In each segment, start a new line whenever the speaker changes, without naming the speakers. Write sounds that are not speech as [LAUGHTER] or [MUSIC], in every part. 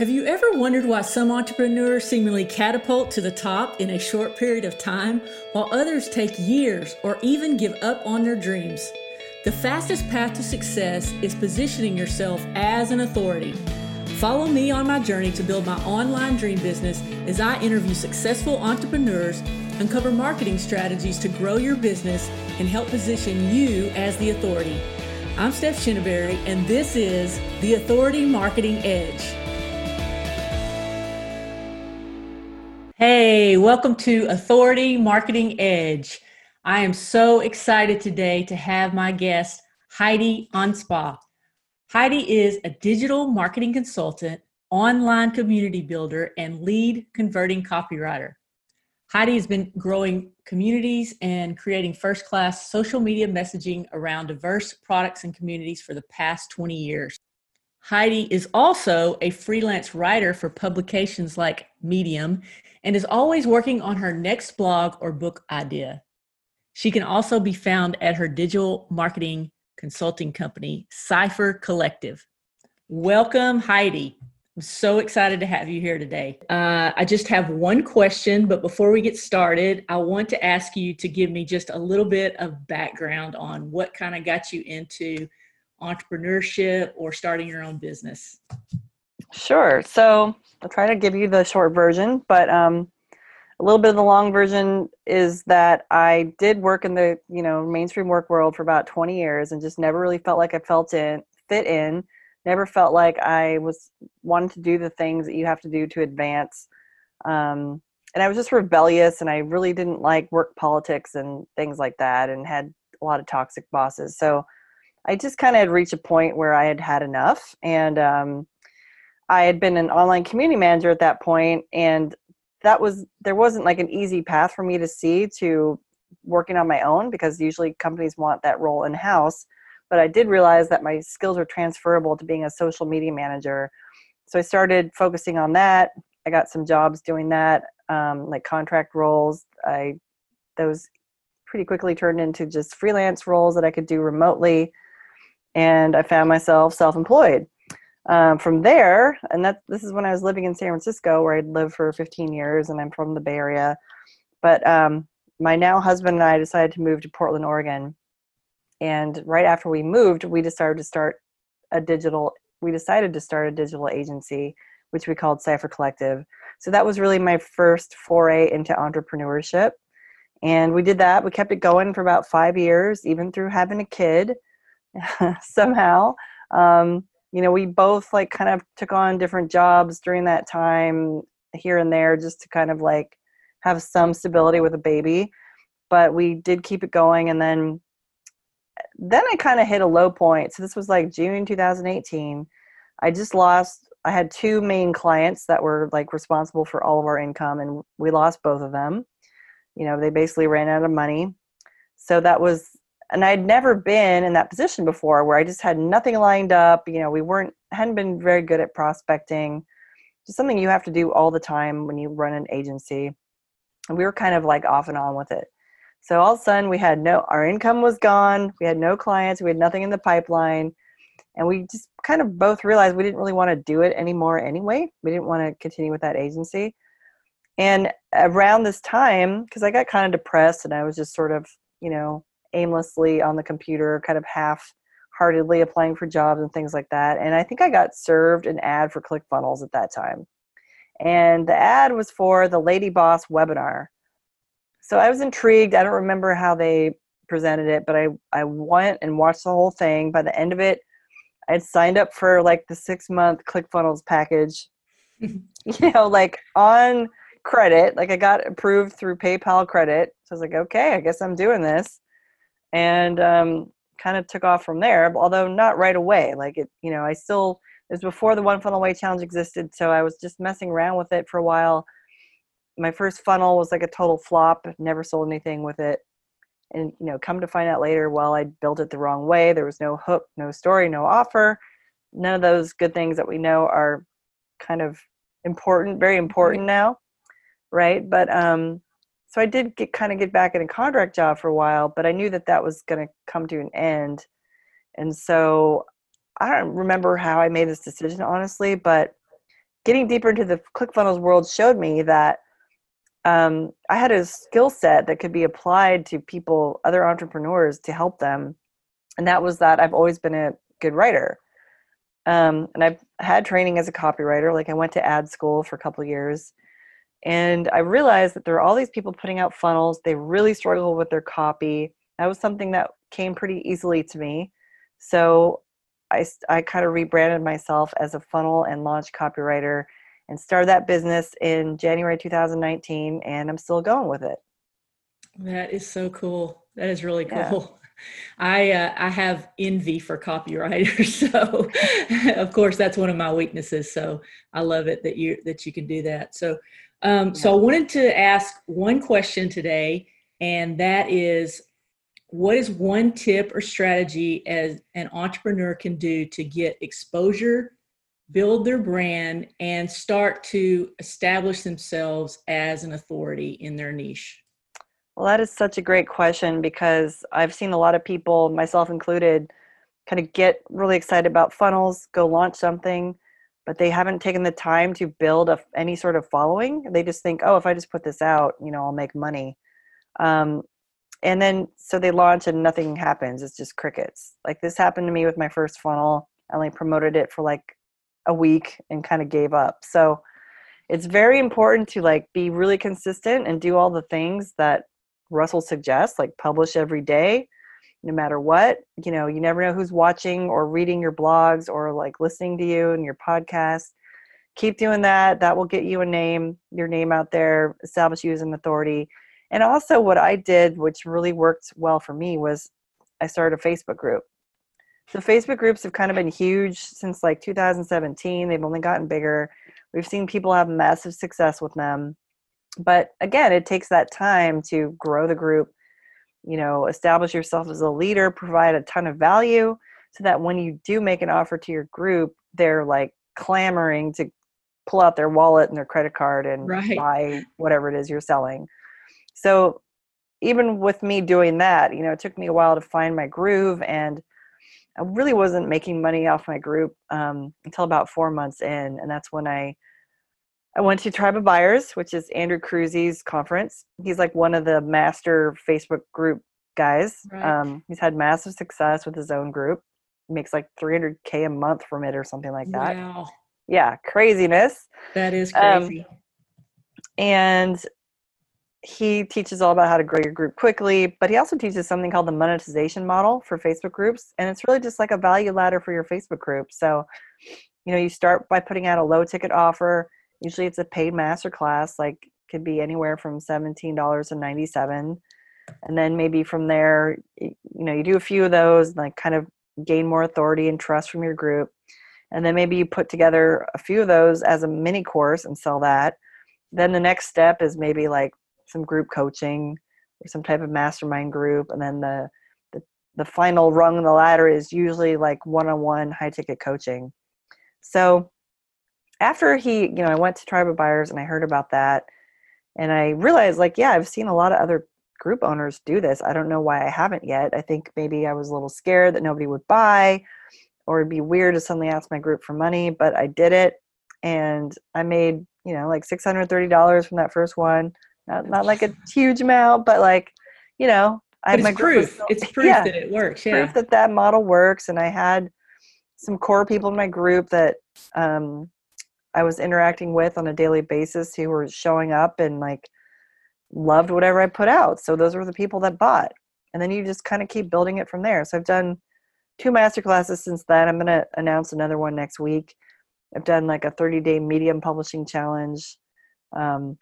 Have you ever wondered why some entrepreneurs seemingly catapult to the top in a short period of time, while others take years or even give up on their dreams? The fastest path to success is positioning yourself as an authority. Follow me on my journey to build my online dream business as I interview successful entrepreneurs, uncover marketing strategies to grow your business, and help position you as the authority. I'm Steph Shinneberry, and this is the Authority Marketing Edge. Hey, welcome to Authority Marketing Edge. I am so excited today to have my guest, Heidi Anspa. Heidi is a digital marketing consultant, online community builder, and lead converting copywriter. Heidi has been growing communities and creating first class social media messaging around diverse products and communities for the past 20 years. Heidi is also a freelance writer for publications like Medium and is always working on her next blog or book idea. She can also be found at her digital marketing consulting company, Cipher Collective. Welcome, Heidi. I'm so excited to have you here today. Uh, I just have one question, but before we get started, I want to ask you to give me just a little bit of background on what kind of got you into entrepreneurship or starting your own business.
Sure. So I'll try to give you the short version, but um, a little bit of the long version is that I did work in the you know mainstream work world for about 20 years and just never really felt like I felt in fit in. Never felt like I was wanted to do the things that you have to do to advance. Um, and I was just rebellious, and I really didn't like work politics and things like that, and had a lot of toxic bosses. So I just kind of had reached a point where I had had enough, and um, I had been an online community manager at that point, and that was there wasn't like an easy path for me to see to working on my own because usually companies want that role in house. But I did realize that my skills are transferable to being a social media manager. So I started focusing on that. I got some jobs doing that, um, like contract roles. I those pretty quickly turned into just freelance roles that I could do remotely, and I found myself self-employed um, from there, and that this is when I was living in San Francisco, where I'd lived for 15 years, and I'm from the Bay Area. But um, my now husband and I decided to move to Portland, Oregon. And right after we moved, we decided to start a digital. We decided to start a digital agency, which we called Cipher Collective. So that was really my first foray into entrepreneurship. And we did that. We kept it going for about five years, even through having a kid [LAUGHS] somehow. Um, you know, we both like kind of took on different jobs during that time here and there just to kind of like have some stability with a baby. But we did keep it going and then then I kind of hit a low point. So this was like June 2018. I just lost I had two main clients that were like responsible for all of our income and we lost both of them. You know, they basically ran out of money. So that was and I'd never been in that position before where I just had nothing lined up. You know, we weren't hadn't been very good at prospecting. Just something you have to do all the time when you run an agency. And we were kind of like off and on with it. So all of a sudden we had no our income was gone, we had no clients, we had nothing in the pipeline. And we just kind of both realized we didn't really want to do it anymore anyway. We didn't want to continue with that agency. And around this time, because I got kind of depressed and I was just sort of, you know, aimlessly on the computer, kind of half heartedly applying for jobs and things like that. And I think I got served an ad for ClickFunnels at that time. And the ad was for the Lady Boss webinar. So I was intrigued. I don't remember how they presented it, but I, I went and watched the whole thing. By the end of it, I had signed up for like the six month ClickFunnels package, [LAUGHS] you know, like on credit. Like I got approved through PayPal credit. So I was like, okay, I guess I'm doing this and um, kind of took off from there. Although not right away. Like it, you know, I still it was before the one funnel away challenge existed, so I was just messing around with it for a while. My first funnel was like a total flop. Never sold anything with it. And you know, come to find out later, well, I built it the wrong way. There was no hook, no story, no offer. None of those good things that we know are kind of important, very important now, right? But um, so I did get kind of get back in a contract job for a while, but I knew that that was going to come to an end. And so I don't remember how I made this decision honestly, but getting deeper into the ClickFunnels world showed me that um, I had a skill set that could be applied to people, other entrepreneurs, to help them. And that was that I've always been a good writer. Um, and I've had training as a copywriter. Like I went to ad school for a couple years. And I realized that there are all these people putting out funnels. They really struggle with their copy. That was something that came pretty easily to me. So I, I kind of rebranded myself as a funnel and launch copywriter and started that business in January 2019, and I'm still going with it.
That is so cool. That is really cool. Yeah. [LAUGHS] I uh, I have envy for copywriters, [LAUGHS] so of course that's one of my weaknesses. So I love it that you that you can do that. So um, so I wanted to ask one question today, and that is, what is one tip or strategy as an entrepreneur can do to get exposure build their brand, and start to establish themselves as an authority in their niche?
Well, that is such a great question because I've seen a lot of people, myself included, kind of get really excited about funnels, go launch something, but they haven't taken the time to build a, any sort of following. They just think, oh, if I just put this out, you know, I'll make money. Um, and then so they launch and nothing happens. It's just crickets. Like this happened to me with my first funnel. I only promoted it for like a week and kind of gave up. So it's very important to like be really consistent and do all the things that Russell suggests, like publish every day, no matter what. You know, you never know who's watching or reading your blogs or like listening to you and your podcast. Keep doing that. That will get you a name, your name out there, establish you as an authority. And also, what I did, which really worked well for me, was I started a Facebook group. So Facebook groups have kind of been huge since like 2017. They've only gotten bigger. We've seen people have massive success with them. But again, it takes that time to grow the group, you know, establish yourself as a leader, provide a ton of value so that when you do make an offer to your group, they're like clamoring to pull out their wallet and their credit card and right. buy whatever it is you're selling. So even with me doing that, you know, it took me a while to find my groove and I really wasn't making money off my group um, until about four months in, and that's when I I went to Tribe of Buyers, which is Andrew Kroeze's conference. He's like one of the master Facebook group guys. Right. Um, he's had massive success with his own group. He makes like 300k a month from it or something like that. Wow. Yeah, craziness.
That is um, crazy. Um,
and he teaches all about how to grow your group quickly, but he also teaches something called the monetization model for Facebook groups. And it's really just like a value ladder for your Facebook group. So, you know, you start by putting out a low ticket offer. Usually it's a paid master class, like could be anywhere from $17 to 97 and then maybe from there you know you do a few of those and like kind of gain more authority and trust from your group. And then maybe you put together a few of those as a mini course and sell that. Then the next step is maybe like some group coaching or some type of mastermind group. And then the the, the final rung on the ladder is usually like one-on-one high ticket coaching. So after he you know i went to tribe of buyers and i heard about that and i realized like yeah i've seen a lot of other group owners do this i don't know why i haven't yet i think maybe i was a little scared that nobody would buy or it'd be weird to suddenly ask my group for money but i did it and i made you know like $630 from that first one not, not like a [LAUGHS] huge amount, but like, you know,
I had my proof. Still, it's [LAUGHS] proof yeah, that it works. Yeah.
Proof that that model works. And I had some core people in my group that um, I was interacting with on a daily basis who were showing up and like loved whatever I put out. So those were the people that bought. And then you just kind of keep building it from there. So I've done two master classes since then. I'm going to announce another one next week. I've done like a 30 day medium publishing challenge. Um,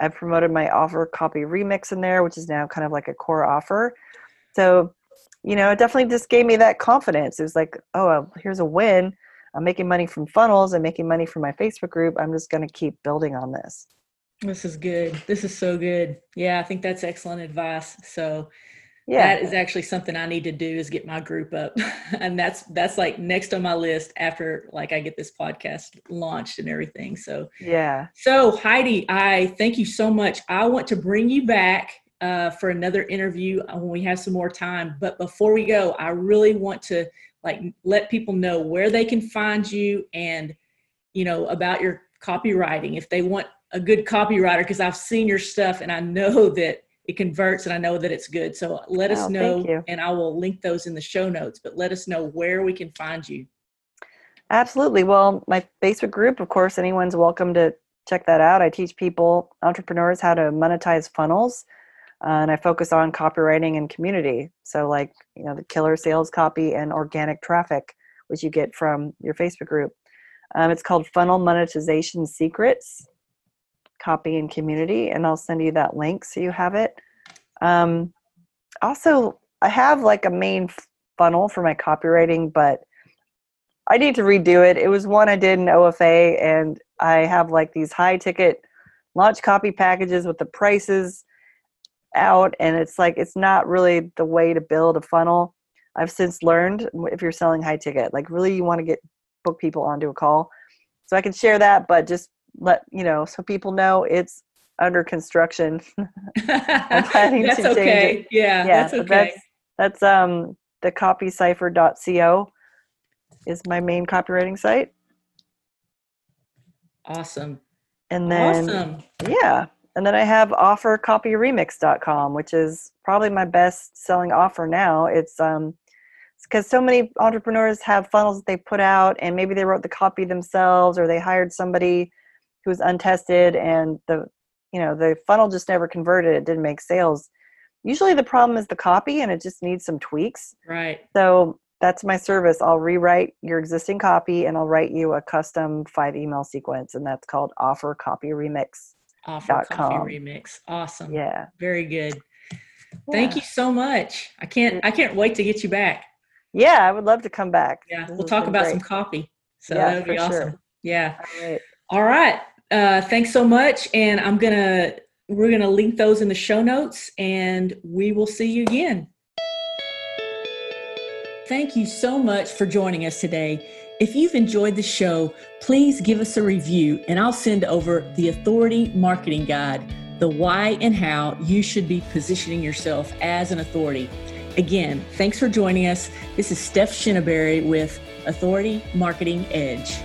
I've promoted my offer copy remix in there, which is now kind of like a core offer. So, you know, it definitely just gave me that confidence. It was like, oh, here's a win. I'm making money from funnels. I'm making money from my Facebook group. I'm just going to keep building on this.
This is good. This is so good. Yeah, I think that's excellent advice. So, yeah that is actually something i need to do is get my group up [LAUGHS] and that's that's like next on my list after like i get this podcast launched and everything so
yeah
so heidi i thank you so much i want to bring you back uh, for another interview when we have some more time but before we go i really want to like let people know where they can find you and you know about your copywriting, if they want a good copywriter, because I've seen your stuff and I know [LAUGHS] that it converts and I know that it's good. So let us
Oh,
know and I will link those in the show notes, but let us know where we can find you.
Absolutely. Well, my Facebook group, of course, anyone's welcome to check that out. I teach people, entrepreneurs, how to monetize funnels. Uh, and I focus on copywriting and community. So, like, you know, the killer sales copy and organic traffic, which you get from your Facebook group. Um, it's called Funnel Monetization Secrets, Copy and Community. And I'll send you that link so you have it. Um, also, I have like a main funnel for my copywriting, but I need to redo it. It was one I did in OFA, and I have like these high ticket launch copy packages with the prices out, and it's like it's not really the way to build a funnel. I've since learned if you're selling high ticket, like really you want to get book people onto a call. So I can share that, but just let you know so people know it's under construction. [LAUGHS] i'm planning [LAUGHS]
that's
to change
okay.
it.
Yeah,
yeah,
that's okay.
that's that's um the copycipher.co is my main copywriting site.
awesome.
And then
awesome.
Yeah. And then I have offercopyremix.com, which is probably my best selling offer now. It's um because so many entrepreneurs have funnels that they put out and maybe they wrote the copy themselves or they hired somebody who was untested and the you know the funnel just never converted it didn't make sales usually the problem is the copy and it just needs some tweaks
Right.
so that's my service i'll rewrite your existing copy and i'll write you a custom five email sequence and that's called offer copy remix Dot
coffee
com.
remix. Awesome.
yeah
Very good. Thank you so much. I can't I can't wait to get you back.
Yeah, I would love to come back.
Yeah.
This
We'll talk about
great.
some coffee. So
Yeah,
that would be awesome.
sure.
Yeah.
All right.
All right. Uh, thanks so much. And I'm gonna we're gonna link those in the show notes and we will see you again. Thank you so much for joining us today. If you've enjoyed the show, please give us a review and I'll send over the Authority Marketing Guide, the why and how you should be positioning yourself as an authority. Again, thanks for joining us. This is Steph Shinneberry with Authority Marketing Edge.